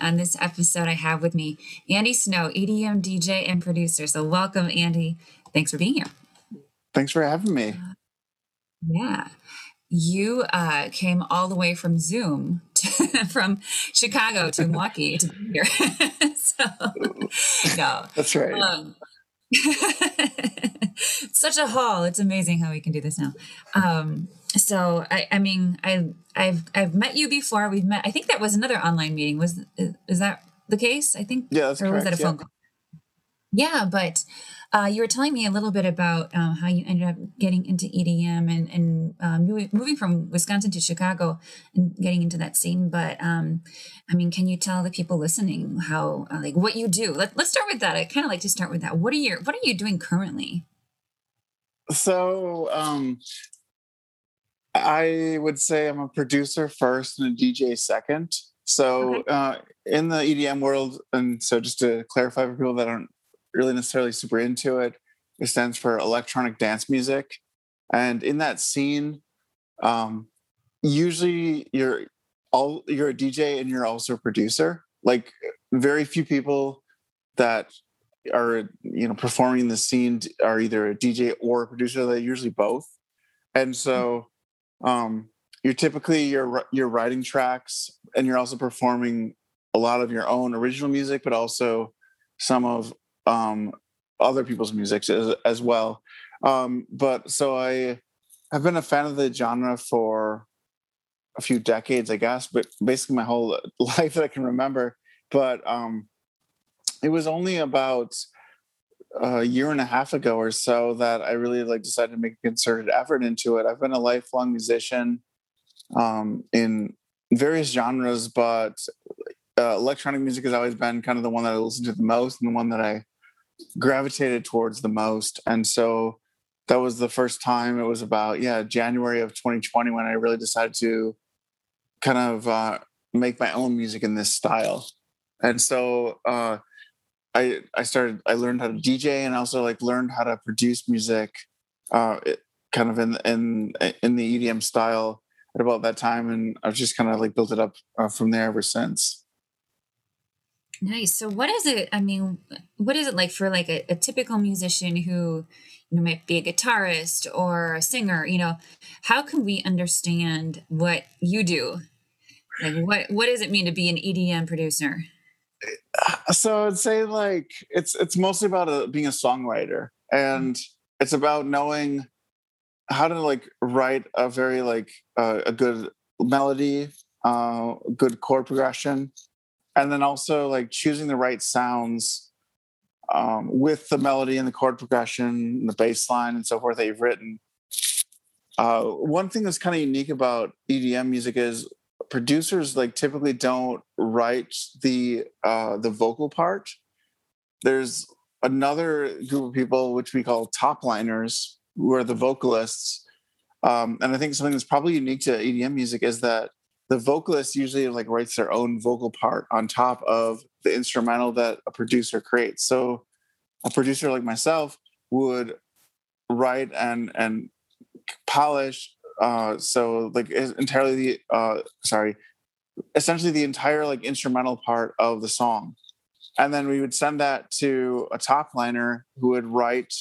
On this episode, I have with me Andy Snow, EDM DJ and producer. So, welcome, Andy. Thanks for being here. Thanks for having me. Yeah. You uh, came all the way from Zoom, to, from Chicago to Milwaukee to be here. so, no. That's right. Um, such a haul. It's amazing how we can do this now. Um, so I, I mean, I, I've, I've met you before. We've met. I think that was another online meeting. Was is that the case? I think. Yeah, that's or was correct. that a phone yeah. call? Yeah, but uh, you were telling me a little bit about uh, how you ended up getting into EDM and and um, moving, moving from Wisconsin to Chicago and getting into that scene. But um, I mean, can you tell the people listening how uh, like what you do? Let, let's start with that. I kind of like to start with that. What are your What are you doing currently? So, um, I would say I'm a producer first and a DJ second. So, Okay. uh, in the EDM world, and so just to clarify for people that aren't really necessarily super into it, it stands for electronic dance music. And in that scene, um, usually you're all you're a DJ and you're also a producer. Like very few people that are you know performing the scene are either a DJ or a producer. They're usually both. And so um, you're typically you're you're writing tracks and you're also performing a lot of your own original music, but also some of um, other people's music as, as well. Um, but so I have been a fan of the genre for a few decades, I guess, but basically my whole life that I can remember. But um, it was only about a year and a half ago or so that I really like decided to make a concerted effort into it. I've been a lifelong musician um, in various genres, but uh, electronic music has always been kind of the one that I listen to the most and the one that I gravitated towards the most. And so that was the first time. It was about yeah January of 2020 when I really decided to kind of uh, make my own music in this style. And so uh, I I started I learned how to DJ and also like learned how to produce music, uh, it, kind of in in in the EDM style at about that time, and I've just kind of like built it up uh, from there ever since. Nice. So, what is it? I mean, what is it like for like a, a typical musician who, you know, might be a guitarist or a singer? You know, how can we understand what you do? Like, what what does it mean to be an EDM producer? So I'd say like it's it's mostly about uh being a songwriter, and it's about knowing how to like write a very like uh, a good melody, uh, good chord progression, and then also like choosing the right sounds um, with the melody and the chord progression, and the bass line, and so forth that you've written. Uh, one thing that's kind of unique about EDM music is producers like typically don't write the uh, the vocal part. There's another group of people which we call top liners, who are the vocalists. Um, and I think something that's probably unique to EDM music is that the vocalist usually like writes their own vocal part on top of the instrumental that a producer creates. So a producer like myself would write and and polish uh so like entirely the uh sorry essentially the entire like instrumental part of the song. And then we would send that to a top liner who would write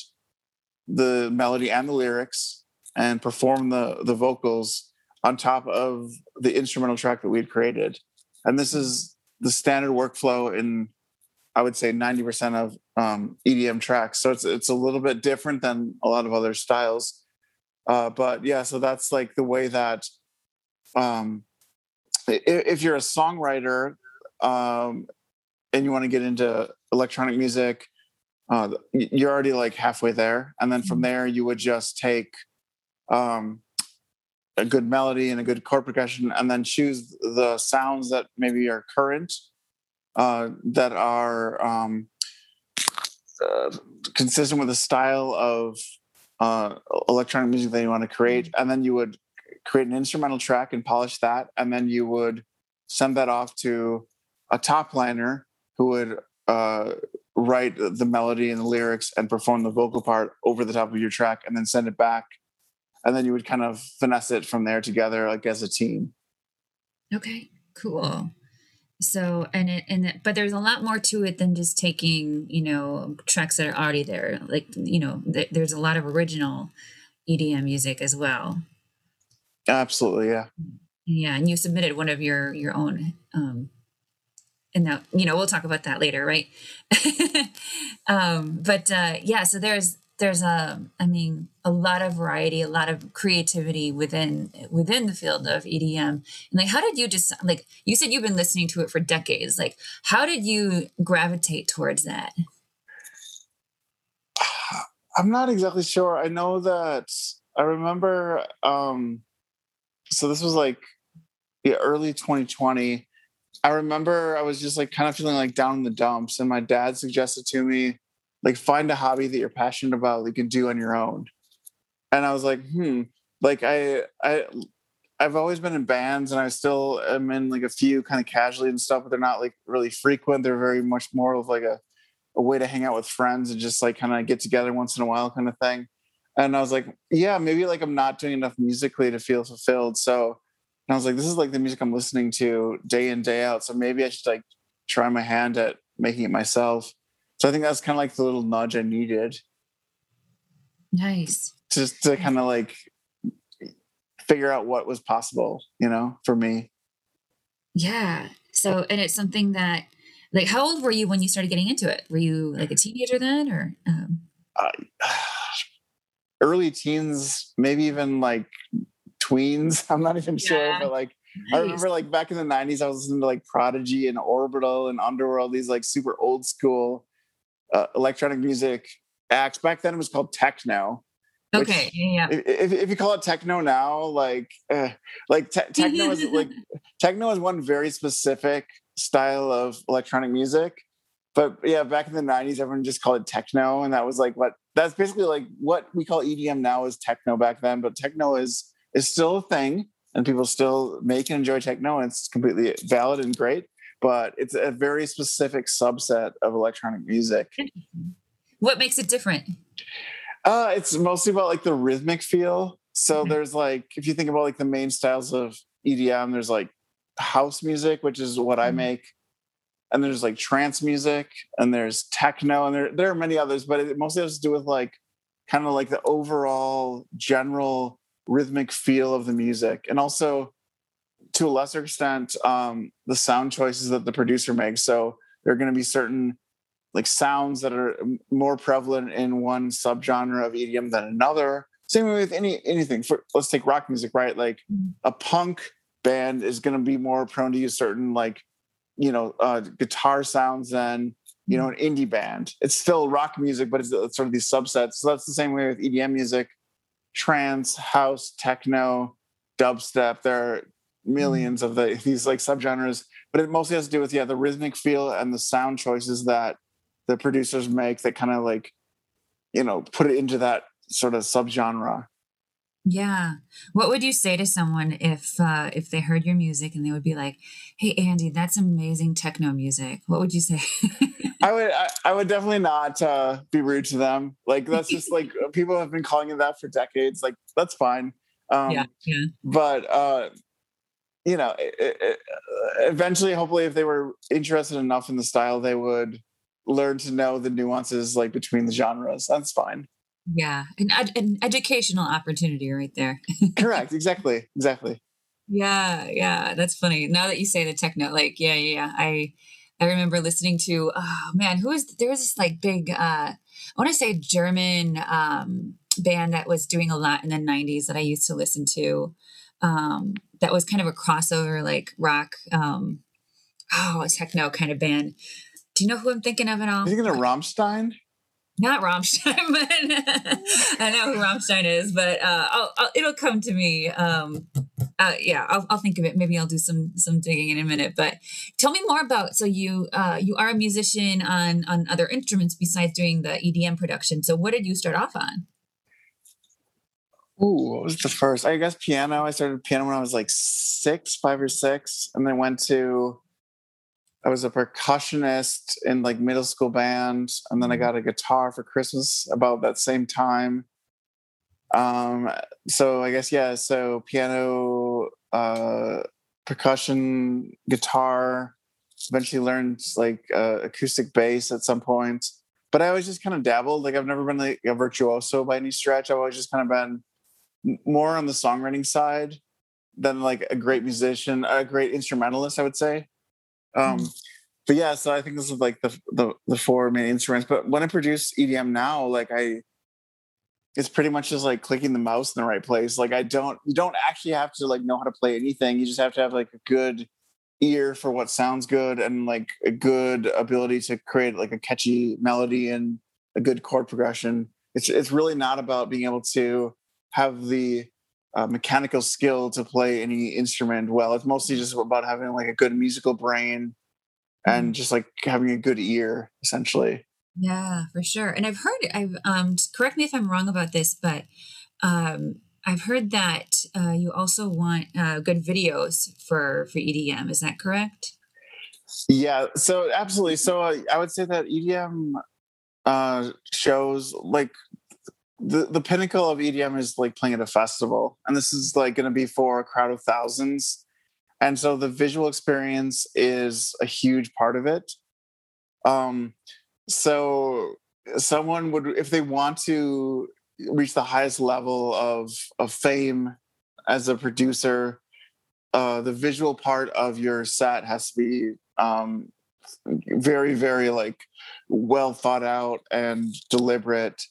the melody and the lyrics and perform the the vocals on top of the instrumental track that we had created. And this is the standard workflow in i would say 90% of um, edm tracks. So it's it's a little bit different than a lot of other styles uh, but yeah, so that's like the way that um, if, you're a songwriter um, and you want to get into electronic music, uh, you're already like halfway there, and then from there you would just take um, a good melody and a good chord progression, and then choose the sounds that maybe are current, uh, that are um, uh, consistent with the style of uh, electronic music that you want to create, and then you would create an instrumental track and polish that, and then you would send that off to a top liner who would uh, write the melody and the lyrics and perform the vocal part over the top of your track, and then send it back, and then you would kind of finesse it from there together, like as a team. Okay, cool. So and it and it, but there's a lot more to it than just taking you know tracks that are already there. Like you know, th- there's a lot of original EDM music as well. Absolutely, yeah. Yeah, and you submitted one of your your own um and now you know we'll talk about that later right um but uh yeah so there's there's a i mean a lot of variety a lot of creativity within within the field of edm and like how did you just like you said you've been listening to it for decades. Like how did you gravitate towards that? I'm not exactly sure. I know that i remember um so this was like yeah, early 2020 i remember i was just like kind of feeling like down in the dumps and my dad suggested to me like find a hobby that you're passionate about you can do on your own. And i was like hmm like i i i've always been in bands and i still am in like a few kind of casually and stuff but they're not like really frequent. They're very much more of like a, a way to hang out with friends and just like kind of get together once in a while kind of thing. And i was like yeah maybe like i'm not doing enough musically to feel fulfilled. So and i was like this is like the music i'm listening to day in day out. So maybe i should like try my hand at making it myself so I think that's kind of like the little nudge I needed. Nice. Just to kind of like figure out what was possible, you know, for me. Yeah. So, and it's something that, like, how old were you when you started getting into it? Were you like a teenager then, or? Um... Uh, early teens, maybe even like tweens. I'm not even yeah. sure, but like Nice. I remember like back in the 90s, I was listening to like Prodigy and Orbital and Underworld, these like super old school uh, electronic music acts. Back then it was called techno. Okay. Yeah. If, if you call it techno now, like, uh, like te- techno is like techno is one very specific style of electronic music. But yeah, back in the '90s, everyone just called it techno, and that was like what that's basically like what we call EDM now is techno back then. But techno is is still a thing, and people still make and enjoy techno, and it's completely valid and great but it's a very specific subset of electronic music. What makes it different? Uh, it's mostly about like the rhythmic feel. So mm-hmm. there's like, if you think about like the main styles of EDM, there's like house music, which is what mm-hmm. I make. And there's like trance music and there's techno and there, there are many others, but it mostly has to do with like kind of like the overall general rhythmic feel of the music. And also to a lesser extent um, the sound choices that the producer makes. So there are going to be certain like sounds that are more prevalent in one subgenre of EDM than another. Same with any anything. For let's take rock music, right? Like mm-hmm. a punk band is going to be more prone to use certain like you know uh, guitar sounds than you know an indie band. It's still rock music, but it's, it's sort of these subsets. So that's the same way with EDM music, trance, house, techno, dubstep. There Mm-hmm. Millions of the these like subgenres, but it mostly has to do with yeah the rhythmic feel and the sound choices that the producers make that kind of like you know put it into that sort of subgenre. Yeah. What would you say to someone if uh, if they heard your music and they would be like, "Hey, Andy, that's amazing techno music." What would you say? I would I, I, would definitely not uh, be rude to them. Like that's just like people have been calling it that for decades. Like that's fine. Um, yeah, yeah. But uh, you know, it, it, eventually, hopefully, if they were interested enough in the style, they would learn to know the nuances like between the genres. That's fine. Yeah, an, an educational opportunity right there. Correct. Exactly. Exactly. Yeah, yeah, that's funny. Now that you say the techno, like, yeah, yeah, yeah. I I remember listening to oh man, who is there was this like big uh I want to say German um band that was doing a lot in the 90s that I used to listen to um, that was kind of a crossover like rock, um, oh, techno kind of band. Do you know who I'm thinking of at all? You thinking of Rammstein? not Rammstein, but I know who Rammstein is, but uh, I'll, I'll, it'll come to me. Um, uh, yeah, I'll, I'll think of it. Maybe I'll do some some digging in a minute. But tell me more about. So you uh, you are a musician on on other instruments besides doing the EDM production. So what did you start off on? Ooh, what was the first? I guess piano. I started piano when I was like six, five or six, and then went to I was a percussionist in like middle school band, and then I mm-hmm. got a guitar for Christmas about that same time. Um, so I guess yeah, so piano, uh, percussion, guitar. Eventually learned like uh, acoustic bass at some point, but I always just kind of dabbled. Like I've never been like a virtuoso by any stretch. I've always just kind of been more on the songwriting side than like a great musician, a great instrumentalist. I would say. Um, mm-hmm. but yeah, so I think this is like the, the the four main instruments. But when I produce EDM now, like I, it's pretty much just like clicking the mouse in the right place. Like I don't, you don't actually have to like know how to play anything. You just have to have like a good ear for what sounds good and like a good ability to create like a catchy melody and a good chord progression. It's it's really not about being able to have the uh, mechanical skill to play any instrument well. It's mostly just about having like a good musical brain and mm. just like having a good ear, essentially. Yeah, for sure. And I've heard, I've um, correct me if I'm wrong about this, but um, I've heard that uh, you also want uh, good videos for for EDM. Is that correct? Yeah. So absolutely. So uh, I would say that EDM uh, shows like the the pinnacle of EDM is like playing at a festival, and this is like going to be for a crowd of thousands, and so the visual experience is a huge part of it. Um, so someone would, if they want to reach the highest level of of fame as a producer, uh, the visual part of your set has to be um, very, very like well thought out and deliberate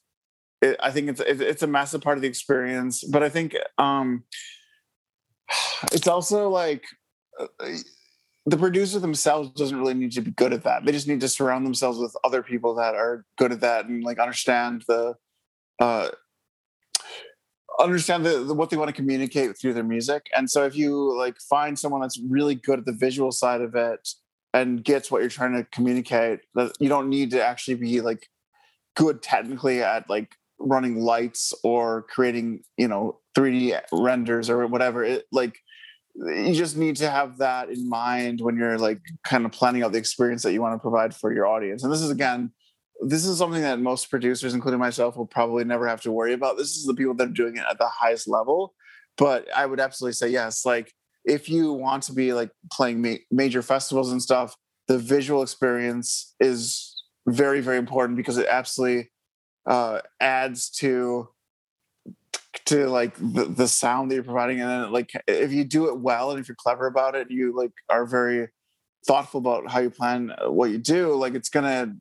it, I think it's it's a massive part of the experience. But I think um, it's also like uh, the producer themselves doesn't really need to be good at that. They just need to surround themselves with other people that are good at that and like understand the uh, understand the, the, what they want to communicate through their music. And so if you like find someone that's really good at the visual side of it and gets what you're trying to communicate, that you don't need to actually be like good technically at like running lights or creating you know 3d renders or whatever it like you just need to have that in mind when you're like kind of planning out the experience that you want to provide for your audience. And this is again this is something that most producers including myself will probably never have to worry about. This is the people that are doing it at the highest level. But i would absolutely say yes like if you want to be like playing ma- major festivals and stuff the visual experience is very very important because it absolutely uh, adds to to like the, the sound that you're providing and then like if you do it well and if you're clever about it you like are very thoughtful about how you plan uh, what you do like it's gonna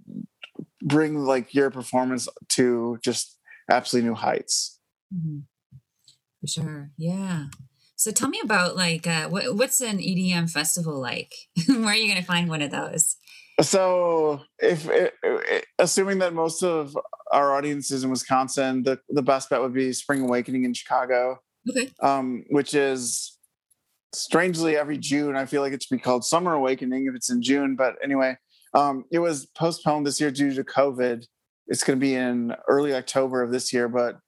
bring like your performance to just absolutely new heights. Mm-hmm. for sure. Yeah. So tell me about like uh, what, what's an edm festival like? Where are you gonna find one of those so if it, it, assuming that most of our audience is in Wisconsin, the, the best bet would be Spring Awakening in Chicago, okay. um, which is strangely every June. I feel like it should be called Summer Awakening if it's in June. But anyway, um, it was postponed this year due to COVID. It's going to be in early October of this year, but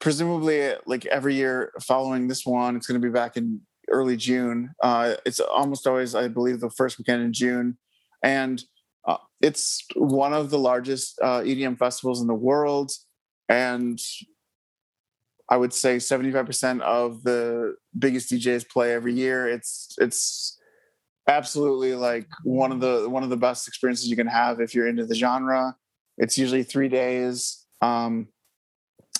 presumably, like every year following this one, it's going to be back in early June. Uh, it's almost always, I believe, the first weekend in June. And uh, it's one of the largest uh, EDM festivals in the world, and I would say 75% of the biggest DJs play every year. It's it's absolutely like one of the one of the best experiences you can have if you're into the genre. It's usually three days. Um,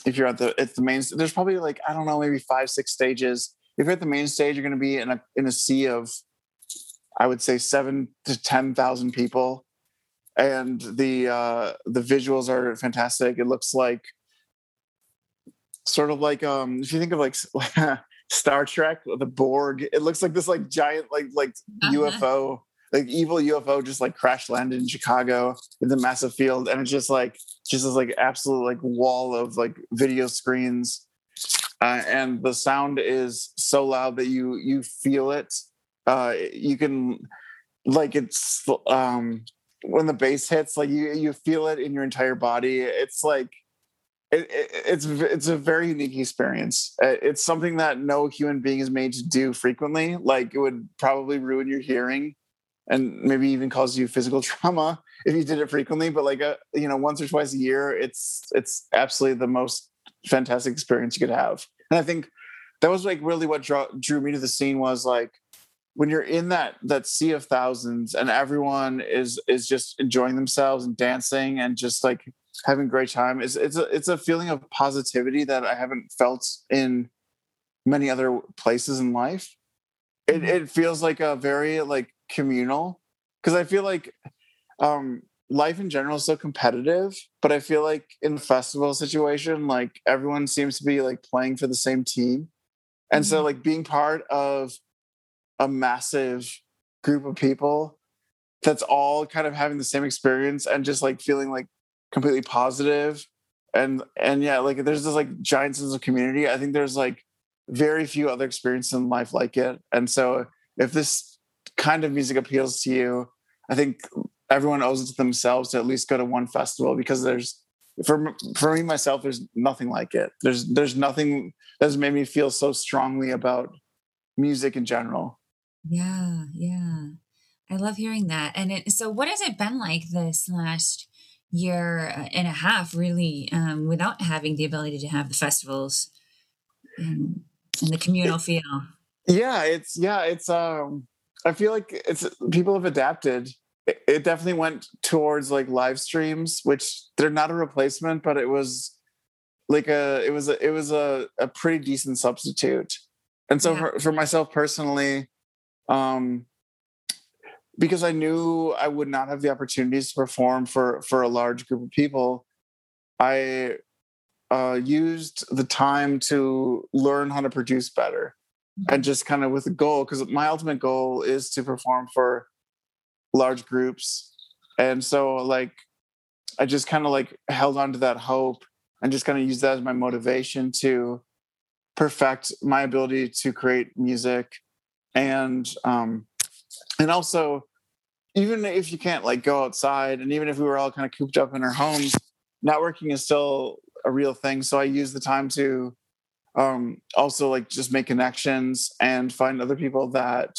if you're at the at the main, there's probably like I don't know, maybe five six stages. If you're at the main stage, you're going to be in a in a sea of I would say seven to ten thousand people and the uh, the visuals are fantastic. It looks like sort of like um, if you think of like Star Trek, the Borg. It looks like this like giant like like uh-huh. UFO, like evil UFO, just like crash landed in Chicago in the massive field, and it's just like just this like absolute like wall of like video screens uh, and the sound is so loud that you you feel it uh you can like it's um when the bass hits like you you feel it in your entire body. It's like it, it, it's it's a very unique experience. Uh, it's something that no human being is made to do frequently. Like it would probably ruin your hearing and maybe even cause you physical trauma if you did it frequently. But like a, uh, you know once or twice a year it's it's absolutely the most fantastic experience you could have. And i think that was like really what drew, drew me to the scene was like when you're in that that sea of thousands and everyone is is just enjoying themselves and dancing and just like having a great time it's it's a, it's a feeling of positivity that i haven't felt in many other places in life it, mm-hmm. it feels like a very like communal because i feel like um life in general is so competitive but i feel like in a festival situation like everyone seems to be like playing for the same team and mm-hmm. so like being part of a massive group of people that's all kind of having the same experience and just like feeling like completely positive. And and yeah like there's this like giant sense of community. I think there's like very few other experiences in life like it. And so if this kind of music appeals to you i think everyone owes it to themselves to at least go to one festival because there's for for me myself there's nothing like it. There's there's nothing that's made me feel so strongly about music in general yeah, yeah. I love hearing that. And it, so, what has it been like this last year and a half, really, um, without having the ability to have the festivals and, and the communal feel? Yeah, it's yeah, it's. um I feel like it's people have adapted. It, it definitely went towards like live streams, which they're not a replacement, but it was like a it was a it was a, a pretty decent substitute. And so yeah. for, for myself personally, um, because I knew I would not have the opportunities to perform for for a large group of people. I uh, used the time to learn how to produce better, mm-hmm. and just kind of with a goal because my ultimate goal is to perform for large groups, and so like I just kind of like held on to that hope and just kind of used that as my motivation to perfect my ability to create music and um and also even if you can't like go outside and even if we were all kind of cooped up in our homes networking is still a real thing. So i use the time to um also like just make connections and find other people that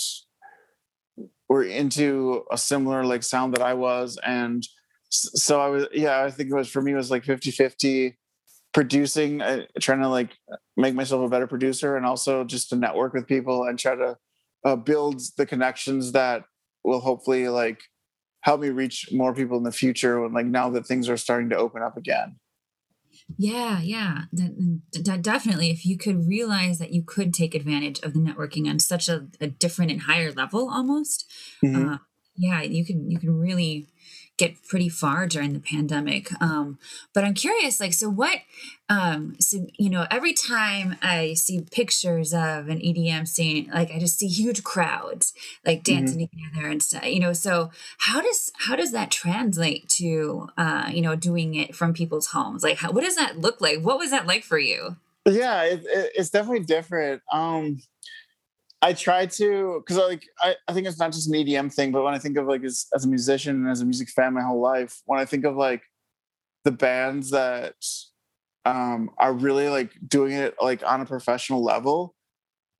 were into a similar like sound that i was. And so i was yeah i think it was for me it was like 50 50 producing uh, trying to like make myself a better producer and also just to network with people and try to uh, builds the connections that will hopefully like help me reach more people in the future when like now that things are starting to open up again yeah yeah definitely if you could realize that you could take advantage of the networking on such a, a different and higher level almost mm-hmm. uh, yeah you can you can really get pretty far during the pandemic. Um, but I'm curious, like, so what, um, so, you know, every time I see pictures of an EDM scene, like I just see huge crowds like mm-hmm. dancing mm-hmm. together and stuff, you know, so how does, how does that translate to, uh, you know, doing it from people's homes? Like, how, what does that look like? What was that like for you? Yeah, it, it, it's definitely different. Um, I try to because like I, I think it's not just an EDM thing, but when I think of like as, as a musician and as a music fan my whole life, when I think of like the bands that um are really like doing it like on a professional level,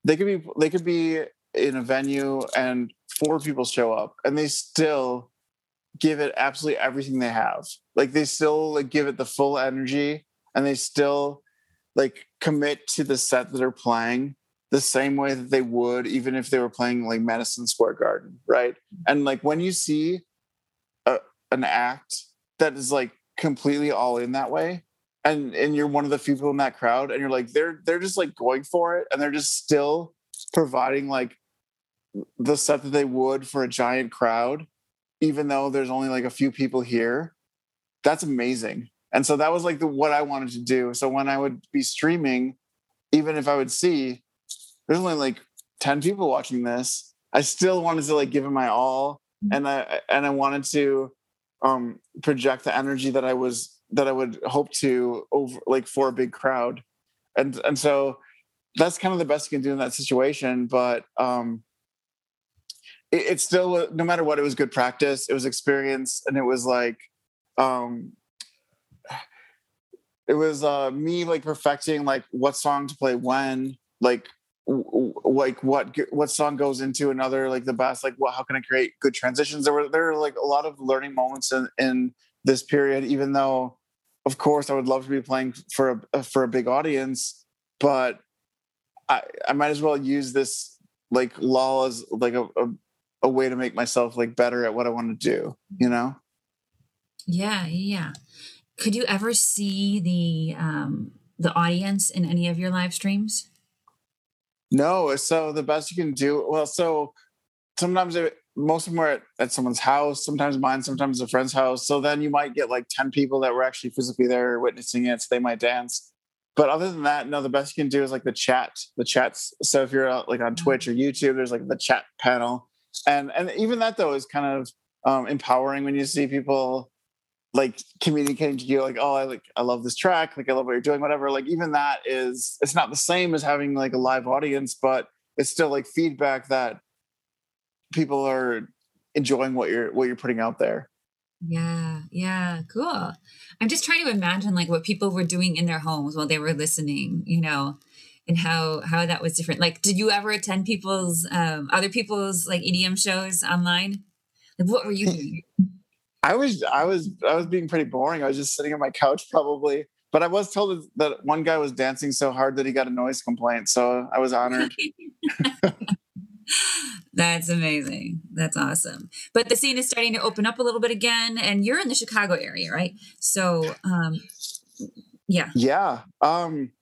they could be they could be in a venue and four people show up and they still give it absolutely everything they have. Like they still like give it the full energy and they still like commit to the set that they're playing the same way that they would even if they were playing like Madison Square Garden, right? Mm-hmm. And like when you see a, an act that is like completely all in that way, and and you're one of the few people in that crowd, and you're like they're they're just like going for it, and they're just still providing like the set that they would for a giant crowd, even though there's only like a few people here. That's amazing. And so that was like the what I wanted to do. So when I would be streaming, even if I would see there's only like 10 people watching this. I still wanted to like give it my all. Mm-hmm. And I and I wanted to um, project the energy that I was that I would hope to over like for a big crowd, and and so that's kind of the best you can do in that situation. But um, it, it's still no matter what, it was good practice. It was experience, and it was like um, it was uh, me like perfecting like what song to play when, like like what what song goes into another like the best like what how can i create good transitions? There were there were like a lot of learning moments in in this period even though of course i would love to be playing for a for a big audience but i i might as well use this like lull as like a, a, a way to make myself like better at what i want to do you know? Yeah yeah. Could you ever see the um the audience in any of your live streams no, so the best you can do. Well, so sometimes it, most of them are at, at, someone's house, sometimes mine, sometimes a friend's house. So then you might get like 10 people that were actually physically there witnessing it. So they might dance. But other than that, no, the best you can do is like the chat, the chats. So if you're uh, like on Twitch or YouTube, there's like the chat panel. And and even that though is kind of um, empowering when you see people like communicating to you like oh i like i love this track like i love what you're doing whatever like even that is it's not the same as having like a live audience but it's still like feedback that people are enjoying what you're what you're putting out there. Yeah yeah cool. I'm just trying to imagine like what people were doing in their homes while they were listening you know and how how that was different. Like did you ever attend people's um other people's like edm shows online? Like what were you doing I was I was I was being pretty boring. I was just sitting on my couch probably. But I was told that one guy was dancing so hard that he got a noise complaint. So I was honored. That's amazing. That's awesome. But the scene is starting to open up a little bit again, and you're in the Chicago area, right? So, um, yeah, yeah. Um,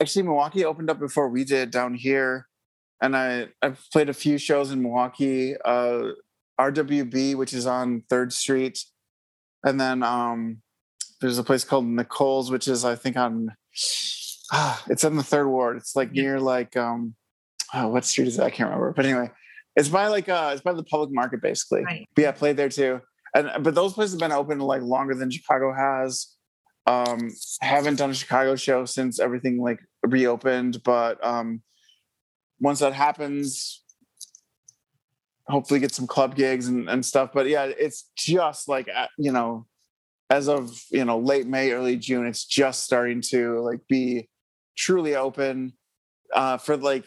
actually, Milwaukee opened up before we did down here, and I I've played a few shows in Milwaukee. Uh, RWB, which is on Third Street, and then um, there's a place called Nicole's, which is I think on ah, it's in the third ward. It's like near like um, oh, what street is that? I can't remember. But anyway, it's by like uh, it's by the public market basically. Right. But yeah, I played there too. And but those places have been open like longer than Chicago has. Um, haven't done a Chicago show since everything like reopened, but um, once that happens, hopefully get some club gigs and, and stuff. But yeah, it's just like uh, you know, as of you know late May, early June, it's just starting to like be truly open. Uh, for like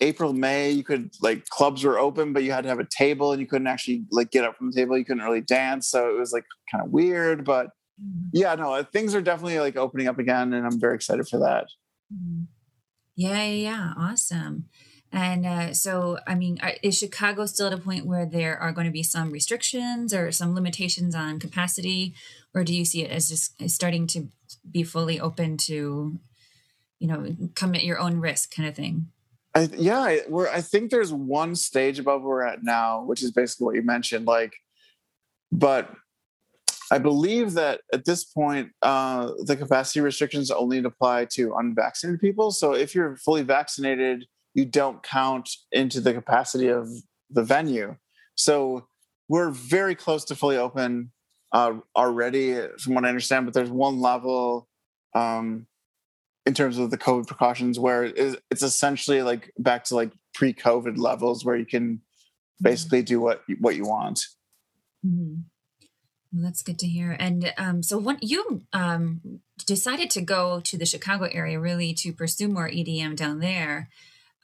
April, May, you could like clubs were open, but you had to have a table and you couldn't actually like get up from the table. You couldn't really dance, so it was like kind of weird. But mm-hmm. yeah, no, things are definitely like opening up again, and I'm very excited for that. Mm-hmm. Yeah, yeah, yeah, awesome. And uh, so, I mean, is Chicago still at a point where there are going to be some restrictions or some limitations on capacity, or do you see it as just starting to be fully open to, you know, come at your own risk kind of thing? I, yeah, we're. I think there's one stage above where we're at now, which is basically what you mentioned. Like, but I believe that at this point, uh, the capacity restrictions only apply to unvaccinated people. So if you're fully vaccinated you don't count into the capacity of the venue. So we're very close to fully open uh, already, from what I understand. But there's one level um, in terms of the COVID precautions where it's essentially like back to like pre-COVID levels, where you can basically do what what you want. Mm-hmm. Well, that's good to hear. And um, so, when you um, decided to go to the Chicago area, really to pursue more EDM down there,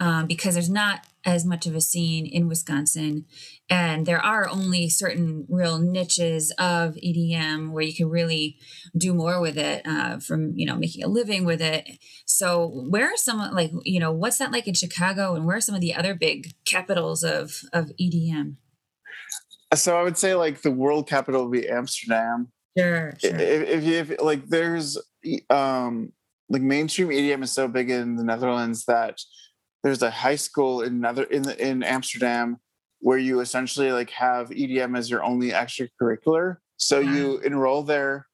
um, because there's not as much of a scene in Wisconsin, and there are only certain real niches of EDM where you can really do more with it, uh, from you know making a living with it. So, where are some like you know what's that like in Chicago, and where are some of the other big capitals of of EDM? So, I would say like the world capital would be Amsterdam. Sure. sure. If, if, if like there's um like mainstream EDM is so big in the Netherlands that there's a high school in another in the, in Amsterdam where you essentially like have EDM as your only extracurricular. So you enroll there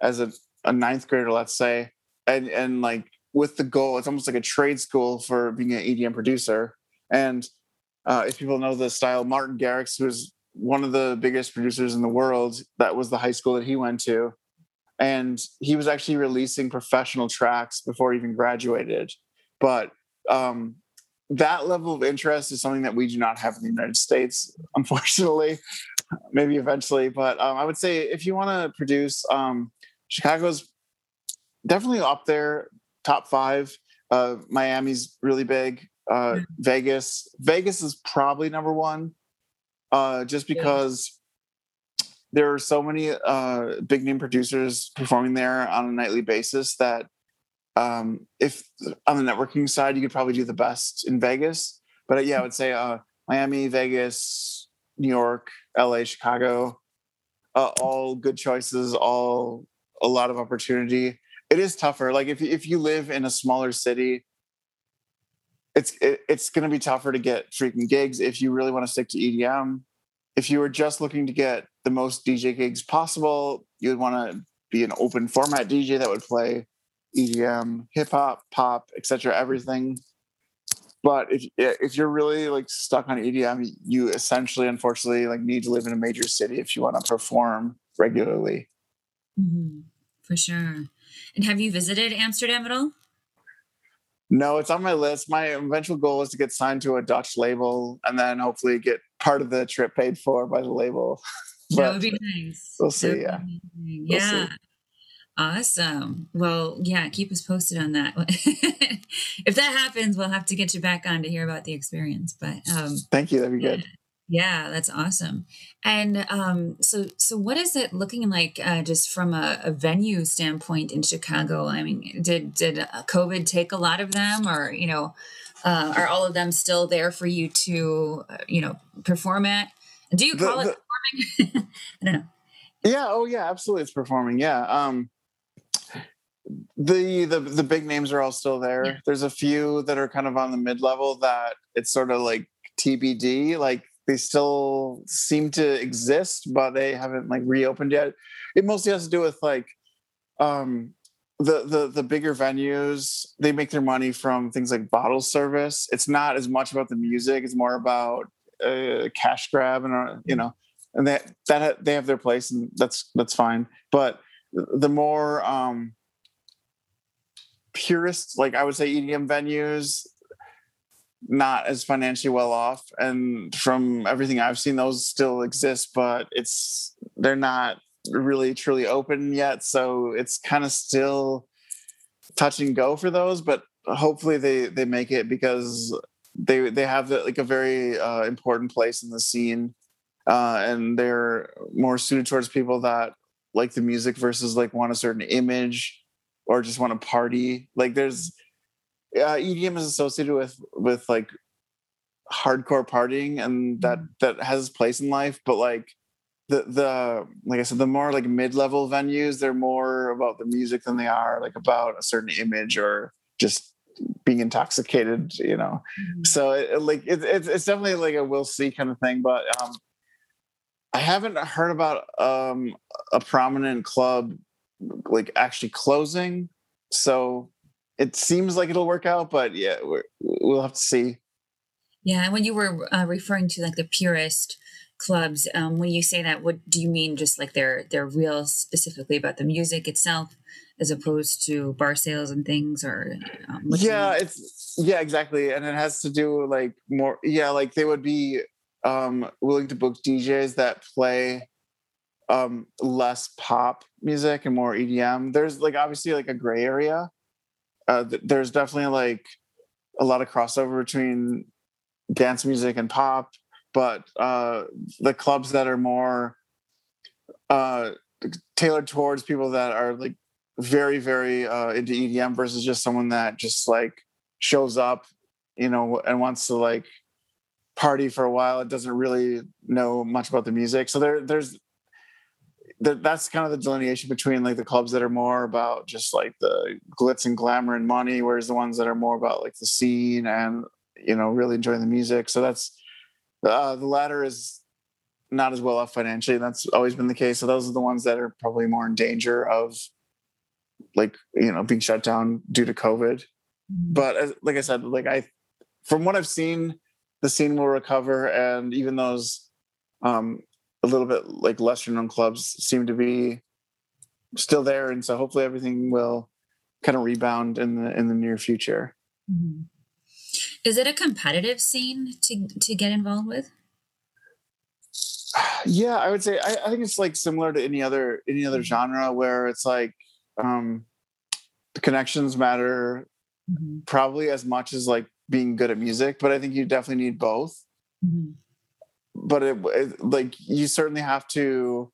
as a, a ninth grader, let's say, and and like with the goal, it's almost like a trade school for being an EDM producer. And uh, if people know the style, Martin Garrix, who was one of the biggest producers in the world. That was the high school that he went to. And he was actually releasing professional tracks before he even graduated. But um, that level of interest is something that we do not have in the United States, unfortunately. Maybe eventually, but um, I would say if you want to produce, um, Chicago's definitely up there, top five. Uh, Miami's really big. Uh, Vegas, Vegas is probably number one, uh, just because yeah. there are so many uh, big name producers performing there on a nightly basis that um, if on the networking side, you could probably do the best in Vegas. But uh, yeah, I would say uh, Miami, Vegas, New York, LA, Chicago, uh, all good choices, all a lot of opportunity. It is tougher. Like if if you live in a smaller city, it's it, it's going to be tougher to get freaking gigs if you really want to stick to EDM. If you were just looking to get the most DJ gigs possible, you would want to be an open format DJ that would play EDM, hip hop, pop, etc., everything. But if if you're really like stuck on EDM, you essentially, unfortunately, like need to live in a major city if you want to perform regularly. Mm-hmm. For sure. And have you visited Amsterdam at all? No, it's on my list. My eventual goal is to get signed to a Dutch label and then hopefully get part of the trip paid for by the label. that would be nice. We'll see. Yeah. Yeah. We'll see. Awesome. Well, yeah, keep us posted on that. if that happens, we'll have to get you back on to hear about the experience. But um, thank you. That'd be good. Yeah, that's awesome. And um, so, so what is it looking like uh, just from a, a, venue standpoint in Chicago? I mean, did did uh, COVID take a lot of them, or you know, uh, are all of them still there for you to uh, you know perform at? Do you call the, it performing? I don't know. Yeah. Oh, yeah. Absolutely, it's performing. Yeah. Um, the the the big names are all still there. Yeah. There's a few that are kind of on the mid level that it's sort of like TBD. Like they still seem to exist, but they haven't like reopened yet. It mostly has to do with like um the the the bigger venues they make their money from things like bottle service it's not as much about the music it's more about a cash grab and uh, you know and that that they have their place and that's that's fine but the more um purist, like I would say EDM venues, not as financially well off. And from everything I've seen, those still exist, but it's they're not really truly open yet. So it's kind of still touch and go for those, but hopefully they they make it because they they have like a very uh, important place in the scene. Uh, and they're more suited towards people that like the music versus like want a certain image or just want to party. Like there's uh, EDM is associated with with like hardcore partying, and that mm-hmm. that has its place in life. But like the the like I said, the more like mid level venues, they're more about the music than they are like about a certain image or just being intoxicated. You know, mm-hmm. so it, like it, it's it's definitely like a we'll see kind of thing. But um, I haven't heard about um, a prominent club like actually closing. So it seems like it'll work out, but yeah, we will have to see. Yeah, and when you were uh, referring to like the purist clubs, um, when you say that, what do you mean? Just like they're they're real specifically about the music itself, as opposed to bar sales and things, or um, yeah, it's yeah, exactly, and it has to do like more yeah, like they would be um willing to book DJs that play um less pop music and more EDM. There's like obviously like a gray area. Uh, th- there's definitely like a lot of crossover between dance music and pop, but uh, the clubs that are more uh, tailored towards people that are like very very uh, into EDM versus just someone that just like shows up, you know, and wants to like party for a while. It doesn't really know much about the music. So there there's that's kind of the delineation between like the clubs that are more about just like the glitz and glamour and money, whereas the ones that are more about like the scene and you know really enjoying the music. So that's uh, the latter is not as well off financially. That's always been the case. So those are the ones that are probably more in danger of like you know being shut down due to COVID. Mm-hmm. But as, like I said, like I from what I've seen, the scene will recover, and even those um, a little bit like lesser known clubs seem to be still there, and so hopefully everything will kind of rebound in the in the near future. Mm-hmm. Is it a competitive scene to to get involved with? Yeah, I would say I, I think it's like similar to any other any other mm-hmm. genre where it's like um, the connections matter mm-hmm. probably as much as like being good at music, but I think you definitely need both. Mm-hmm. But it, it, like you certainly have to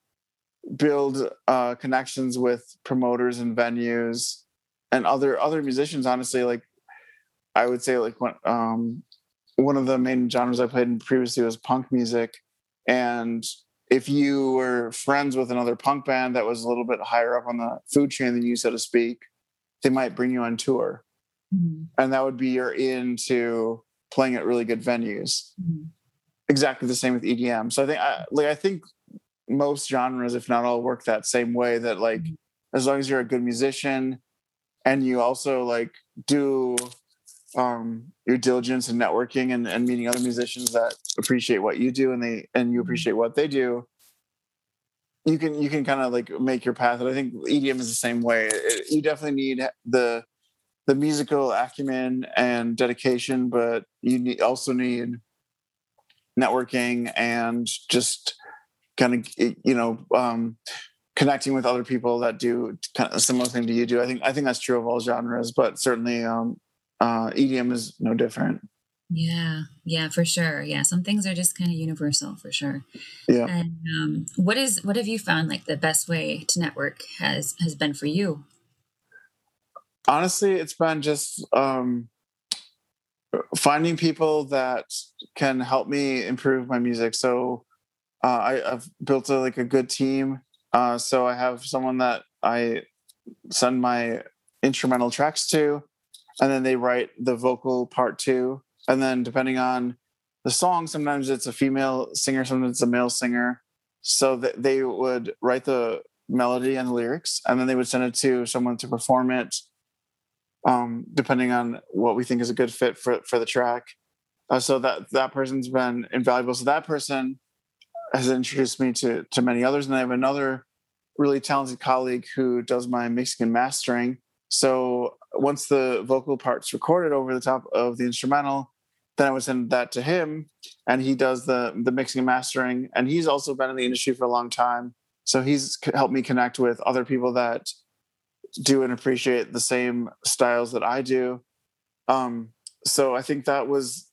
build uh, connections with promoters and venues and other other musicians. Honestly, like I would say, like one um, one of the main genres I played in previously was punk music, and if you were friends with another punk band that was a little bit higher up on the food chain than you, so to speak, they might bring you on tour. Mm-hmm. And that would be your in to playing at really good venues. Mm-hmm. Exactly the same with EDM. So I think I, like I think most genres, if not all, work that same way. That like mm-hmm. as long as you're a good musician and you also like do um, your diligence and networking and, and meeting other musicians that appreciate what you do and they and you mm-hmm. appreciate what they do you can you can kind of like make your path and i think edm is the same way it, you definitely need the the musical acumen and dedication but you need, also need networking and just kind of you know um, connecting with other people that do kind of a similar thing to you do i think i think that's true of all genres but certainly um, uh, EDM is no different. Yeah, yeah, for sure. Yeah, some things are just kind of universal for sure. Yeah. And um, what is what have you found like the best way to network has has been for you? Honestly, it's been just um, finding people that can help me improve my music. So uh, I, have built a, like a good team. Uh, so I have someone that I send my instrumental tracks to and then they write the vocal part too. And then depending on the song, sometimes it's a female singer, sometimes it's a male singer. So they would write the melody and the lyrics, and then they would send it to someone to perform it, um, depending on what we think is a good fit for for the track. Uh, so that that person's been invaluable. So that person has introduced me to to many others, and I have another really talented colleague who does my mixing and mastering. So once the vocal part's recorded over the top of the instrumental, then I would send that to him, and he does the the mixing and mastering. And he's also been in the industry for a long time, so he's helped me connect with other people that do and appreciate the same styles that I do. Um, so I think that was.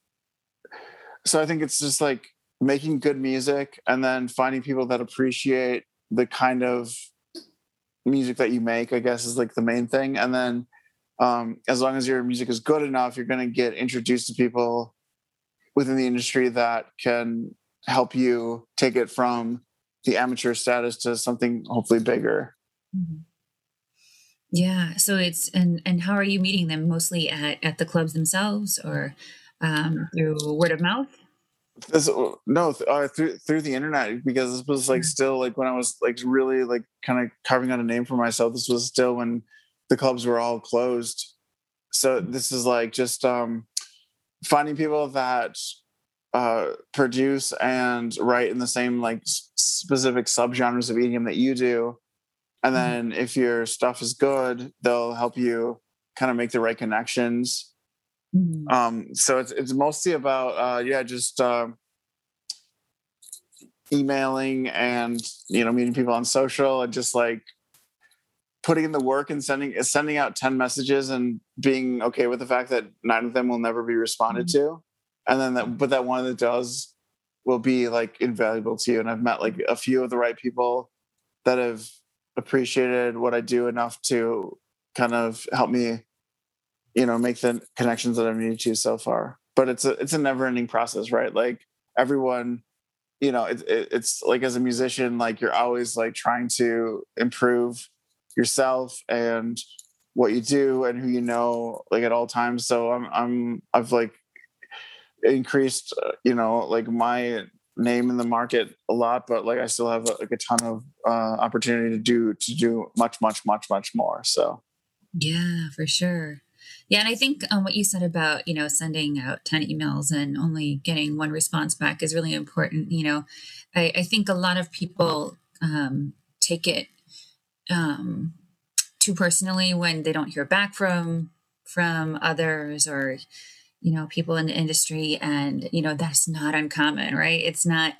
So I think it's just like making good music, and then finding people that appreciate the kind of music that you make. I guess is like the main thing, and then um, as long as your music is good enough, you're going to get introduced to people within the industry that can help you take it from the amateur status to something hopefully bigger. Mm-hmm. Yeah. So it's and and how are you meeting them? Mostly at at the clubs themselves, or um, through word of mouth? This, no, uh, through through the internet because this was like mm. still like when I was like really like kind of carving out a name for myself. This was still when the clubs were all closed. So this is like just um, finding people that uh, produce and write in the same like specific subgenres of EDM that you do. And mm-hmm. then if your stuff is good, they'll help you kind of make the right connections. Mm-hmm. Um, so it's it's mostly about uh, yeah, just uh, emailing and you know meeting people on social and just like putting in the work and sending sending out 10 messages and being okay with the fact that nine of them will never be responded mm-hmm. to and then that but that one that does will be like invaluable to you and i've met like a few of the right people that have appreciated what i do enough to kind of help me you know make the connections that i've needed to so far. But it's a it's a never ending process right? Like everyone you know it, it, it's like as a musician like you're always like trying to improve yourself and what you do and who you know like at all times. So i'm i'm i've like increased uh, you know like my name in the market a lot but like i still have like a ton of uh, opportunity to do to do much much much much more so yeah for sure Yeah, and I think um, what you said about you know sending out ten emails and only getting one response back is really important. You know, I, I think a lot of people um, take it um, too personally when they don't hear back from from others or you know people in the industry and you know that's not uncommon right it's not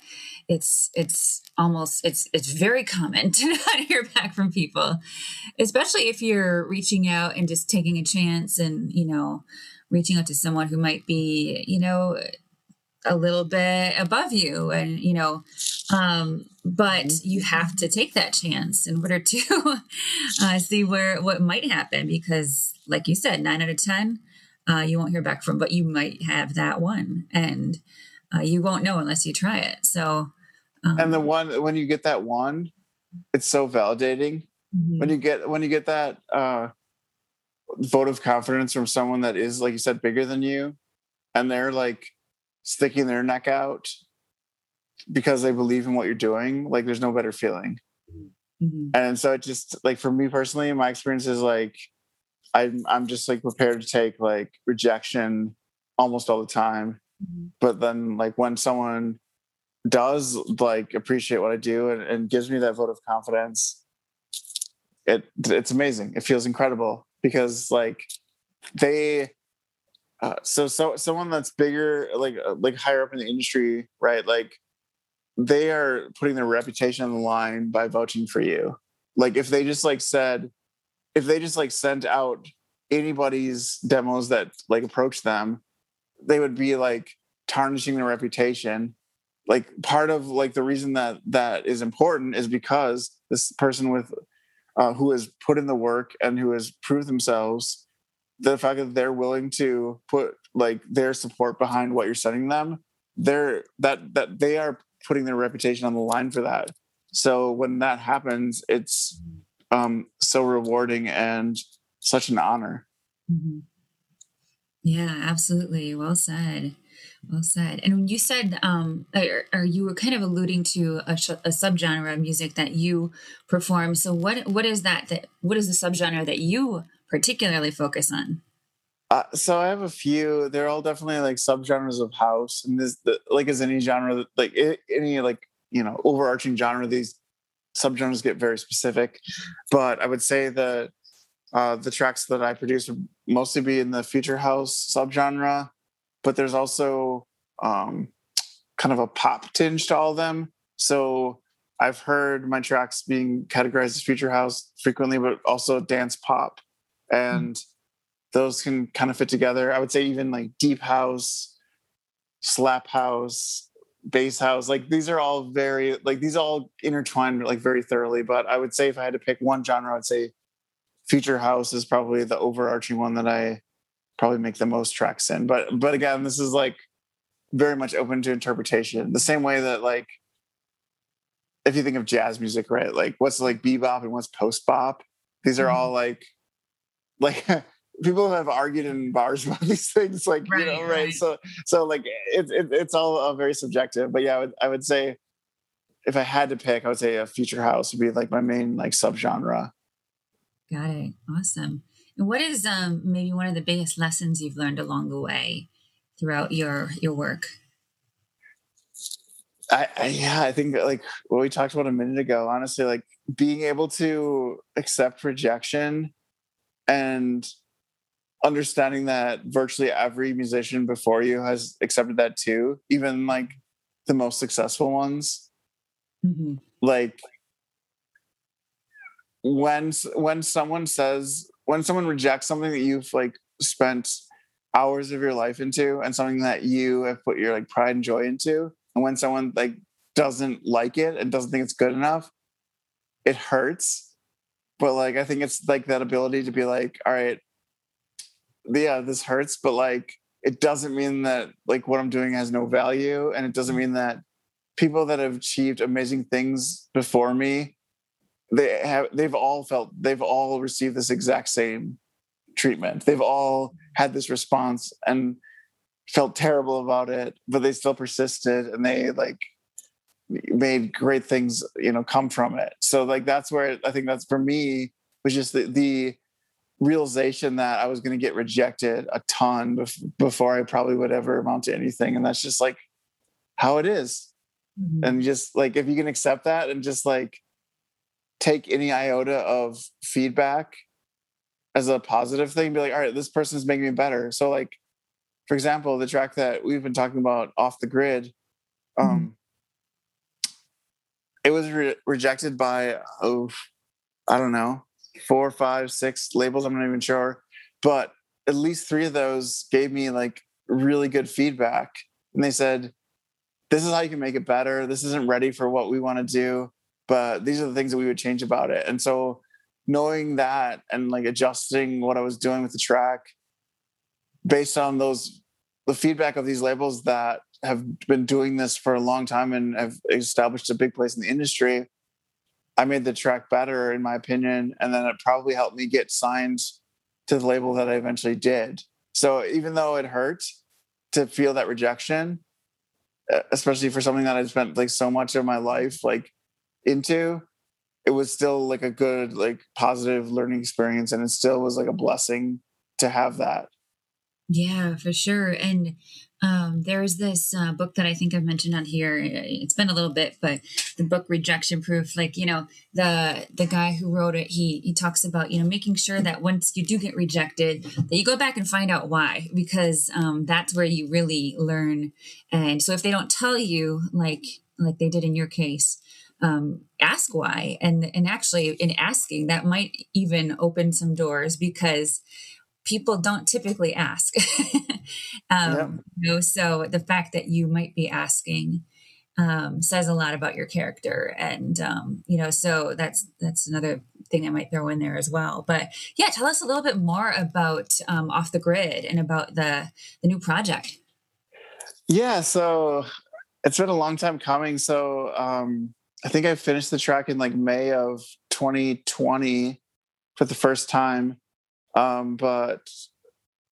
it's it's almost it's it's very common to not hear back from people especially if you're reaching out and just taking a chance and you know reaching out to someone who might be you know a little bit above you and you know um but mm-hmm. you have to take that chance in order to uh, see where what might happen because like you said nine out of ten uh, you won't hear back from but you might have that one and uh, you won't know unless you try it so um, and the one when you get that one it's so validating mm-hmm. when you get when you get that uh vote of confidence from someone that is like you said bigger than you and they're like sticking their neck out because they believe in what you're doing like there's no better feeling mm-hmm. and so it just like for me personally my experience is like i'm i'm just like prepared to take like rejection almost all the time mm-hmm. but then like when someone does like appreciate what I do and, and gives me that vote of confidence, it it's amazing. It feels incredible because like they uh, so so someone that's bigger like uh, like higher up in the industry right like they are putting their reputation on the line by vouching for you like if they just like said if they just like sent out anybody's demos that like approached them they would be like tarnishing their reputation. Like part of like the reason that that is important is because this person with uh, who has put in the work and who has proved themselves the fact that they're willing to put like their support behind what you're sending them they're that that they are putting their reputation on the line for that. So when that happens it's um so rewarding and such an honor mm-hmm. yeah absolutely well said well said. And when you said, um, or, or, you were kind of alluding to a, sh- a subgenre of music that you perform. So what what is that? That what is the subgenre that you particularly focus on? Uh, so I have a few. They're all definitely like subgenres of house, and this the, like as any genre, like any like you know overarching genre, these subgenres get very specific. But I would say that uh, the tracks that I produce would mostly be in the future house subgenre but there's also um, kind of a pop tinge to all of them. So I've heard my tracks being categorized as future house frequently, but also dance pop. And mm-hmm. those can kind of fit together. I would say even like deep house, slap house, bass house, like these are all very, like these all intertwined like very thoroughly. But I would say if I had to pick one genre, I'd say future house is probably the overarching one that I probably make the most tracks in. But but again, this is like very much open to interpretation. The same way that like if you think of jazz music, right? Like what's like bebop and what's post bop? These are all mm-hmm. like like people have argued in bars about these things, like right, you know, right? right? So so like it, it, it's all uh, very subjective. But yeah, I would, I would say if I had to pick, I would say a future house would be like my main like subgenre. Got it. Awesome. And what is um, maybe one of the biggest lessons you've learned along the way throughout your your work? I, I, yeah, I think like what we talked about a minute ago. Honestly, like being able to accept rejection and understanding that virtually every musician before you has accepted that too, even like the most successful ones. Mm-hmm. Like when when someone says when someone rejects something that you've like spent hours of your life into and something that you have put your like pride and joy into and when someone like doesn't like it and doesn't think it's good enough it hurts but like i think it's like that ability to be like all right yeah this hurts but like it doesn't mean that like what i'm doing has no value and it doesn't mean that people that have achieved amazing things before me they have they've all felt they've all received this exact same treatment. They've all had this response and felt terrible about it but they still persisted and they like made great things you know come from it. So like that's where i think that's for me was just the, the realization that I was going to get rejected a ton bef- before I probably would ever amount to anything. And that's just like how it is. Mm-hmm. And just like, if you can accept that and just like take any iota of feedback as a positive thing, be like, all right, this person's making me better. So, like, for example, the track that we've been talking about off the grid, um, mm-hmm. it was re- rejected by, oh, I don't know, four, five, six labels. I'm not even sure, but at least three of those gave me like really good feedback. And they said, this is how you can make it better. This isn't ready for what we want to do, but these are the things that we would change about it. And so knowing that and like adjusting what I was doing with the track based on those the feedback of these labels that have been doing this for a long time and have established a big place in the industry I made the track better, in my opinion, and then it probably helped me get signed to the label that I eventually did. So even though it hurt to feel that rejection, especially for something that I spent like so much of my life like into, it was still like a good like positive learning experience, and it still was like a blessing to have that. Yeah, for sure. And um, there's this uh, book that I think I've mentioned on here. It's been a little bit, but the book Rejection Proof, like you know, the the guy who wrote it, he he talks about you know making sure that once you do get rejected, that you go back and find out why, because um, that's where you really learn. And so if they don't tell you, like like they did in your case, um, ask why, and and actually in asking, that might even open some doors because people don't typically ask. um, yeah. you know, so the fact that you might be asking um, says a lot about your character, and um, you know, so that's that's another thing I might throw in there as well. But yeah, tell us a little bit more about um, off the grid and about the the new project. Yeah, so it's been a long time coming. So um, I think I finished the track in like May of 2020 for the first time um, but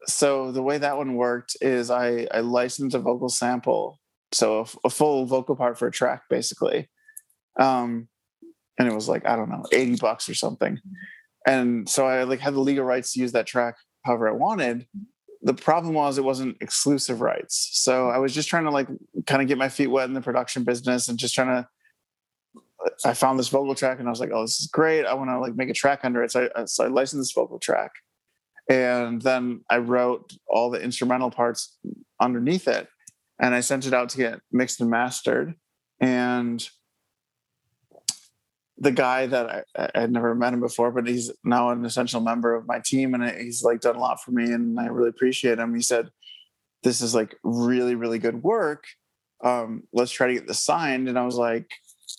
so the way that one worked is I, I licensed a vocal sample, so a, a full vocal part for a track, basically. Um, and it was like I don't know, eighty bucks or something. And so I like had the legal rights to use that track however I wanted. The problem was it wasn't exclusive rights, so I was just trying to like kind of get my feet wet in the production business and just trying to I found this vocal track and I was like, oh, this is great. I want to like make a track under it. So I, so I licensed this vocal track and then I wrote all the instrumental parts underneath it and I sent it out to get mixed and mastered. And the guy that I, I, had never met him before, but he's now an essential member of my team and he's like done a lot for me and I really appreciate him. He said, This is like really, really good work. Um, let's try to get this signed. And I was like,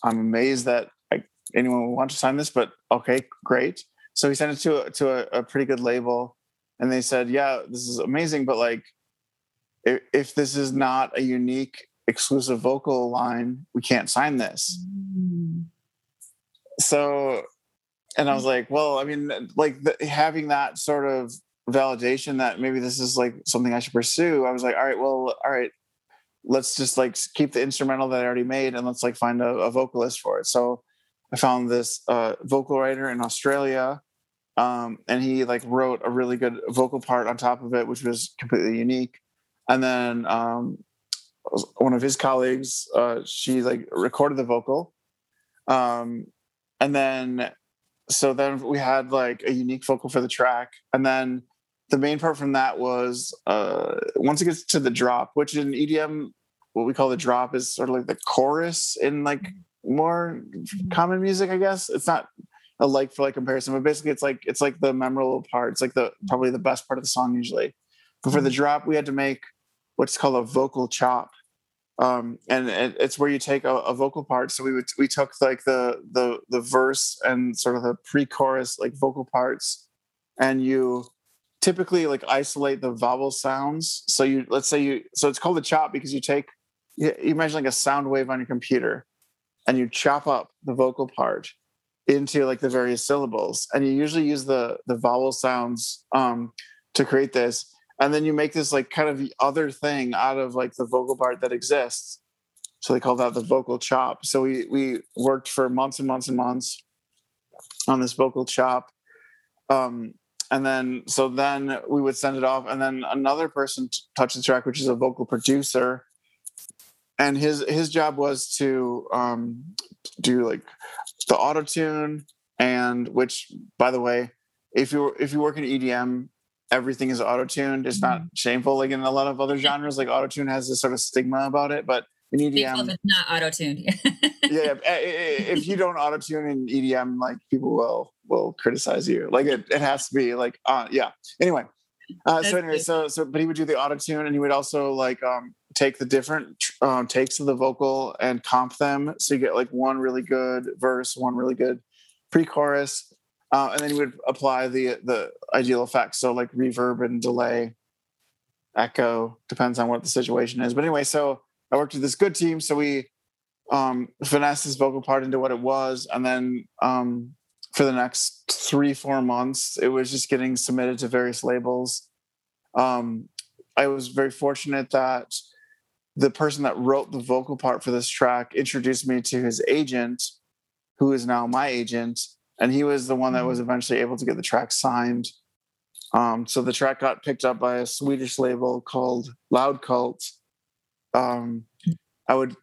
I'm amazed that I, anyone would want to sign this, but okay, great. So he sent it to to a, a pretty good label, and they said, "Yeah, this is amazing, but like, if, if this is not a unique exclusive vocal line, we can't sign this." Mm. So, and I was like, "Well, I mean, like the, having that sort of validation that maybe this is like something I should pursue." I was like, "All right, well, all right." Let's just like keep the instrumental that I already made and let's like find a, a vocalist for it. So I found this uh, vocal writer in Australia, um, and he like wrote a really good vocal part on top of it, which was completely unique. And then um, one of his colleagues, uh, she like recorded the vocal, um, and then so then we had like a unique vocal for the track, and then the main part from that was uh, once it gets to the drop, which in EDM, what we call the drop is sort of like the chorus in like more mm-hmm. common music, I guess. It's not a like for like comparison, but basically it's like it's like the memorable part. It's like the probably the best part of the song usually. But for the mm-hmm. drop, we had to make what's called a vocal chop. Um, and it, it's where you take a, a, vocal part. So we would we took like the the the verse and sort of the pre-chorus like vocal parts, and you typically like isolate the vowel sounds. So you let's say you so it's called a chop because you take you imagine like a sound wave on your computer and you chop up the vocal part into like the various syllables and you usually use the the vowel sounds um to create this and then you make this like kind of the other thing out of like the vocal part that exists. So they call that the vocal chop. So we we worked for months and months and months on this vocal chop um and then so then we would send it off, and then another person t- touched the track, which is a vocal producer, and his his job was to um, do like the auto tune, and which by the way, if you if you work in EDM, everything is auto tuned. It's not mm-hmm. shameful like in a lot of other genres. Like auto tune has this sort of stigma about it, but in EDM, it's not auto tuned. yeah, if you don't auto tune in EDM, like people will will criticize you. Like it, it has to be like uh, yeah. Anyway, uh, so anyway, so so but he would do the auto tune, and he would also like um take the different um, takes of the vocal and comp them, so you get like one really good verse, one really good pre-chorus, uh, and then you would apply the the ideal effects, so like reverb and delay, echo, depends on what the situation is. But anyway, so I worked with this good team, so we um, finessed this vocal part into what it was, and then um, for the next three four months, it was just getting submitted to various labels. Um, I was very fortunate that the person that wrote the vocal part for this track introduced me to his agent, who is now my agent and he was the one that was mm-hmm. eventually able to get the track signed. Um, so the track got picked up by a Swedish label called Loud Cult. Um, I would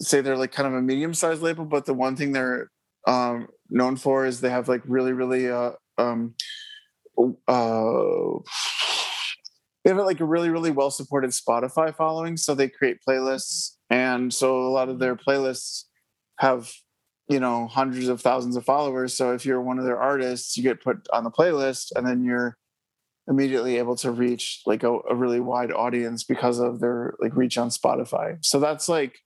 say they're like kind of a medium-sized label, but the one thing they're um, known for is they have like really, really uh, um, uh, they have like a really, really well-supported Spotify following. So they create playlists, and so a lot of their mm-hmm. playlists have you know hundreds of thousands of followers so if you're one of their artists you get put on the playlist and then you're immediately able to reach like a, a, really wide audience because of their like reach on spotify so that's like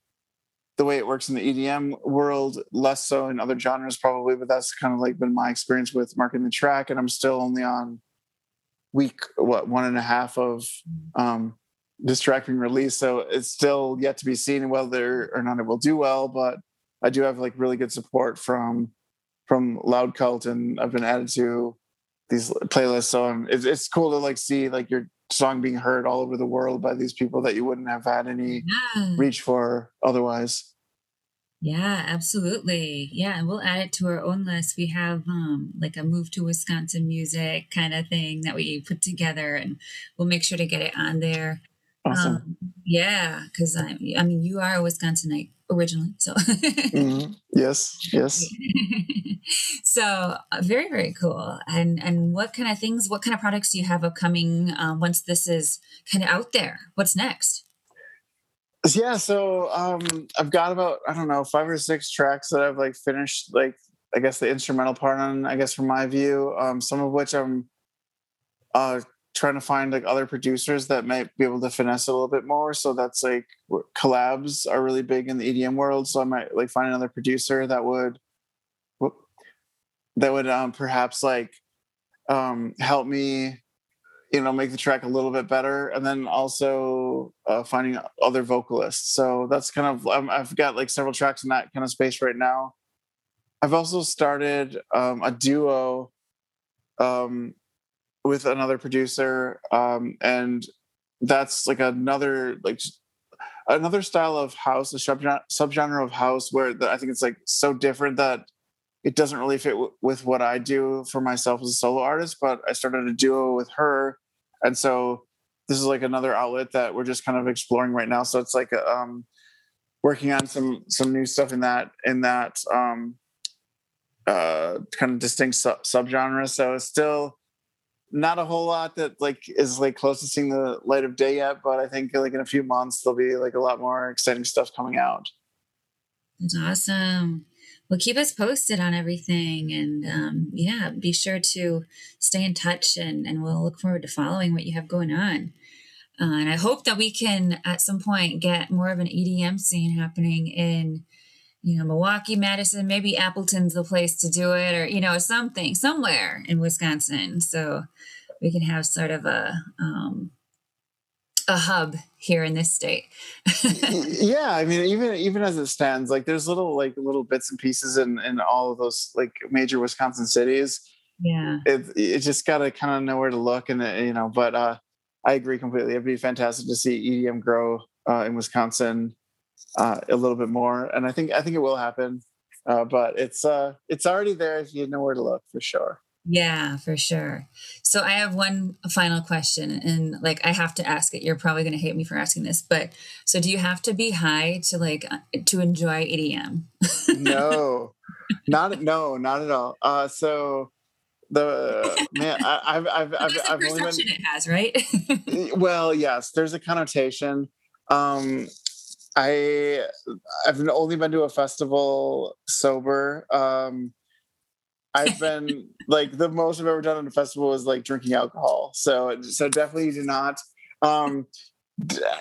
the way it works in the edm world less so in other genres probably but that's kind of like been my experience with marketing the track and i'm still only on week what one and a half of um this track being released so it's still yet to be seen whether or not it will do well but I do have like really good support from from Loud Cult, and I've been added to these playlists. So um, it's it's cool to like see like your song being heard all over the world by these people that you wouldn't have had any yeah. reach for otherwise. Yeah, absolutely. Yeah, and we'll add it to our own list. We have um like a move to Wisconsin music kind of thing that we put together and we'll make sure to get it on there. Awesome. Um, yeah, because I, I mean, you are a Wisconsinite originally, so. mm-hmm. Yes, yes. so uh, very, very cool. And and what kind of things, what kind of products do you have upcoming um, once this is kind of out there? What's next? Yeah, so um, I've got about I don't know five or six tracks that I've like finished, like I guess the instrumental part on. I guess from my view, um, some of which I'm uh, trying to find like other producers that might be able to finesse a little bit more. So that's like collabs are really big in the EDM world. So I might like find another producer that would that would um, perhaps like um, help me, you know, make the track a little bit better, and then also uh, finding other vocalists. So that's kind of um, I've got like several tracks in that kind of space right now. I've also started um, a duo um, with another producer um, and that's like another like another style of house a subgenre, subgenre of house where the, i think it's like so different that it doesn't really fit w- with what i do for myself as a solo artist but i started a duo with her and so this is like another outlet that we're just kind of exploring right now so it's like um working on some some new stuff in that in that um uh kind of distinct sub- subgenre so it's still not a whole lot that like is like close to seeing the light of day yet, but I think like in a few months there'll be like a lot more exciting stuff coming out. That's awesome. Well, keep us posted on everything, and um, yeah, be sure to stay in touch, and and we'll look forward to following what you have going on. Uh, and I hope that we can at some point get more of an EDM scene happening in you know, Milwaukee, Madison, maybe Appleton's the place to do it, or you know, something somewhere in Wisconsin, so we can have sort of a um, a hub here in this state. yeah, I mean, even even as it stands, like there's little like little bits and pieces in in all of those like major Wisconsin cities. Yeah, it it just got to kind of know where to look, and you know, but uh, I agree completely. It'd be fantastic to see EDM grow uh, in Wisconsin uh, a little bit more, and I think I think it will happen. Uh, but it's uh, it's already there if you know where to look for sure. Yeah, for sure. So I have one final question, and like I have to ask it. You're probably going to hate me for asking this, but so do you have to be high to like uh, to enjoy EDM? no, not no, not at all. Uh, so the man, I, I've I've, I've, I've only been. It has right. well, yes, there's a connotation. Um, I I've only been to a festival sober. Um, I've been like the most I've ever done on a festival is like drinking alcohol. So so definitely do not. Um,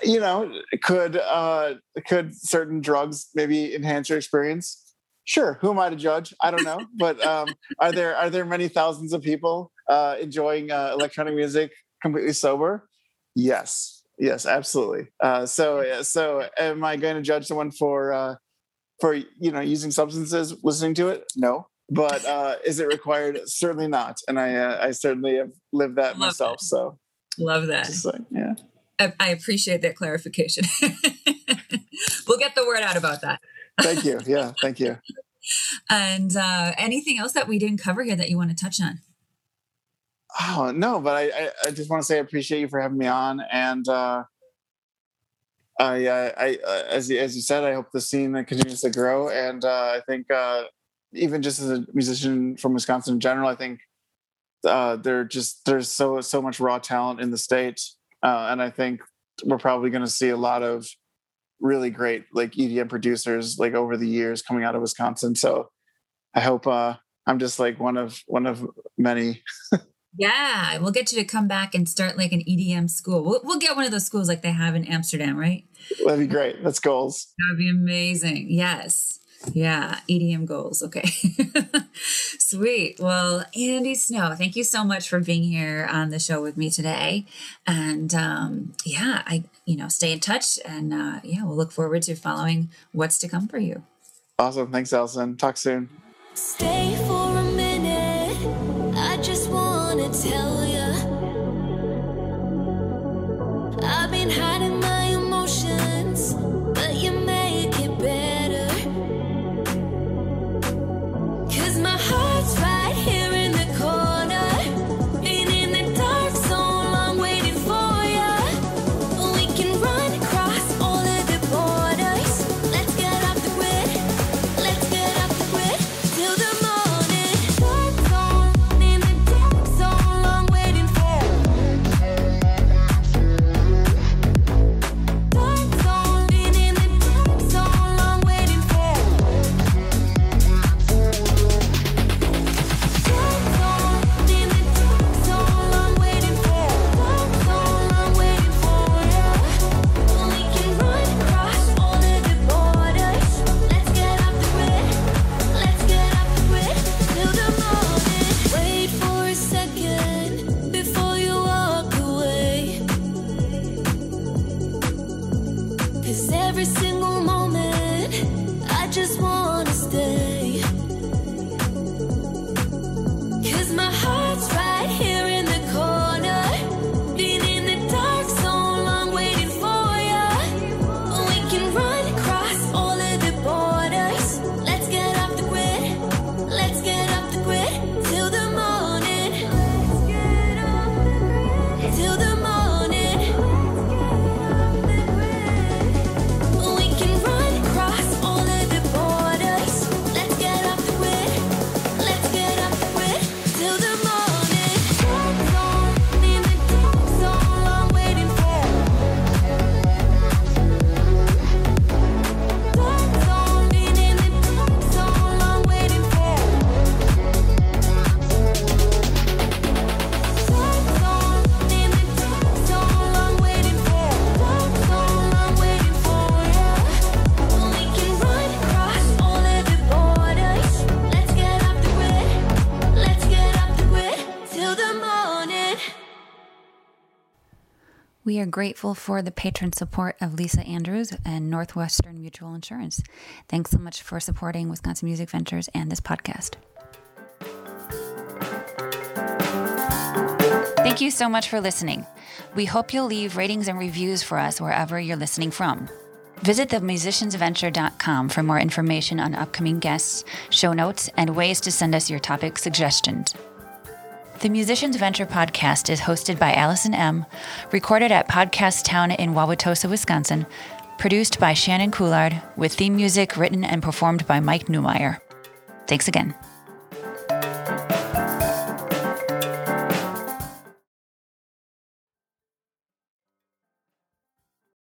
you know, could uh, could certain drugs maybe enhance your experience? Sure. Who am I to judge? I don't know. but um, are there are there many thousands of people uh, enjoying uh, electronic music completely sober? Yes. Yes, absolutely. Uh, so so am I going to judge someone for uh, for you know using substances listening to it? No but uh, is it required? Certainly not. And I, uh, I certainly have lived that Love myself. That. So love that. Like, yeah. I, I, appreciate that clarification. we'll get the word out about that. thank you. Yeah. Thank you. and uh, anything else that we didn't cover here that you want to touch on? Oh no, but I, I, I just want to say I appreciate you for having me on, and uh, I, I, I, uh, as as you said, I hope the scene continues to grow, and uh, I think uh, even just as a musician from Wisconsin in general, I think uh, there just there's so so much raw talent in the state, uh, and I think we're probably going to see a lot of really great like EDM producers like over the years coming out of Wisconsin. So I hope uh, I'm just like one of one of many. yeah, we'll get you to come back and start like an EDM school. We'll, we'll get one of those schools like they have in Amsterdam, right? That'd be great. That's goals. That'd be amazing. Yes. Yeah, EDM goals. Okay. Sweet. Well, Andy Snow, thank you so much for being here on the show with me today. And um, yeah, I, you know, stay in touch and uh, yeah, we'll look forward to following what's to come for you. Awesome. Thanks, Allison. Talk soon. Stay for a minute. I just want to tell grateful for the patron support of Lisa Andrews and Northwestern Mutual Insurance. Thanks so much for supporting Wisconsin Music Ventures and this podcast. Thank you so much for listening. We hope you'll leave ratings and reviews for us wherever you're listening from. Visit themusiciansventure.com for more information on upcoming guests, show notes, and ways to send us your topic suggestions. The Musicians Venture podcast is hosted by Allison Emm, recorded at Podcast Town in Wauwatosa, Wisconsin, produced by Shannon Coulard, with theme music written and performed by Mike Newmeyer. Thanks again.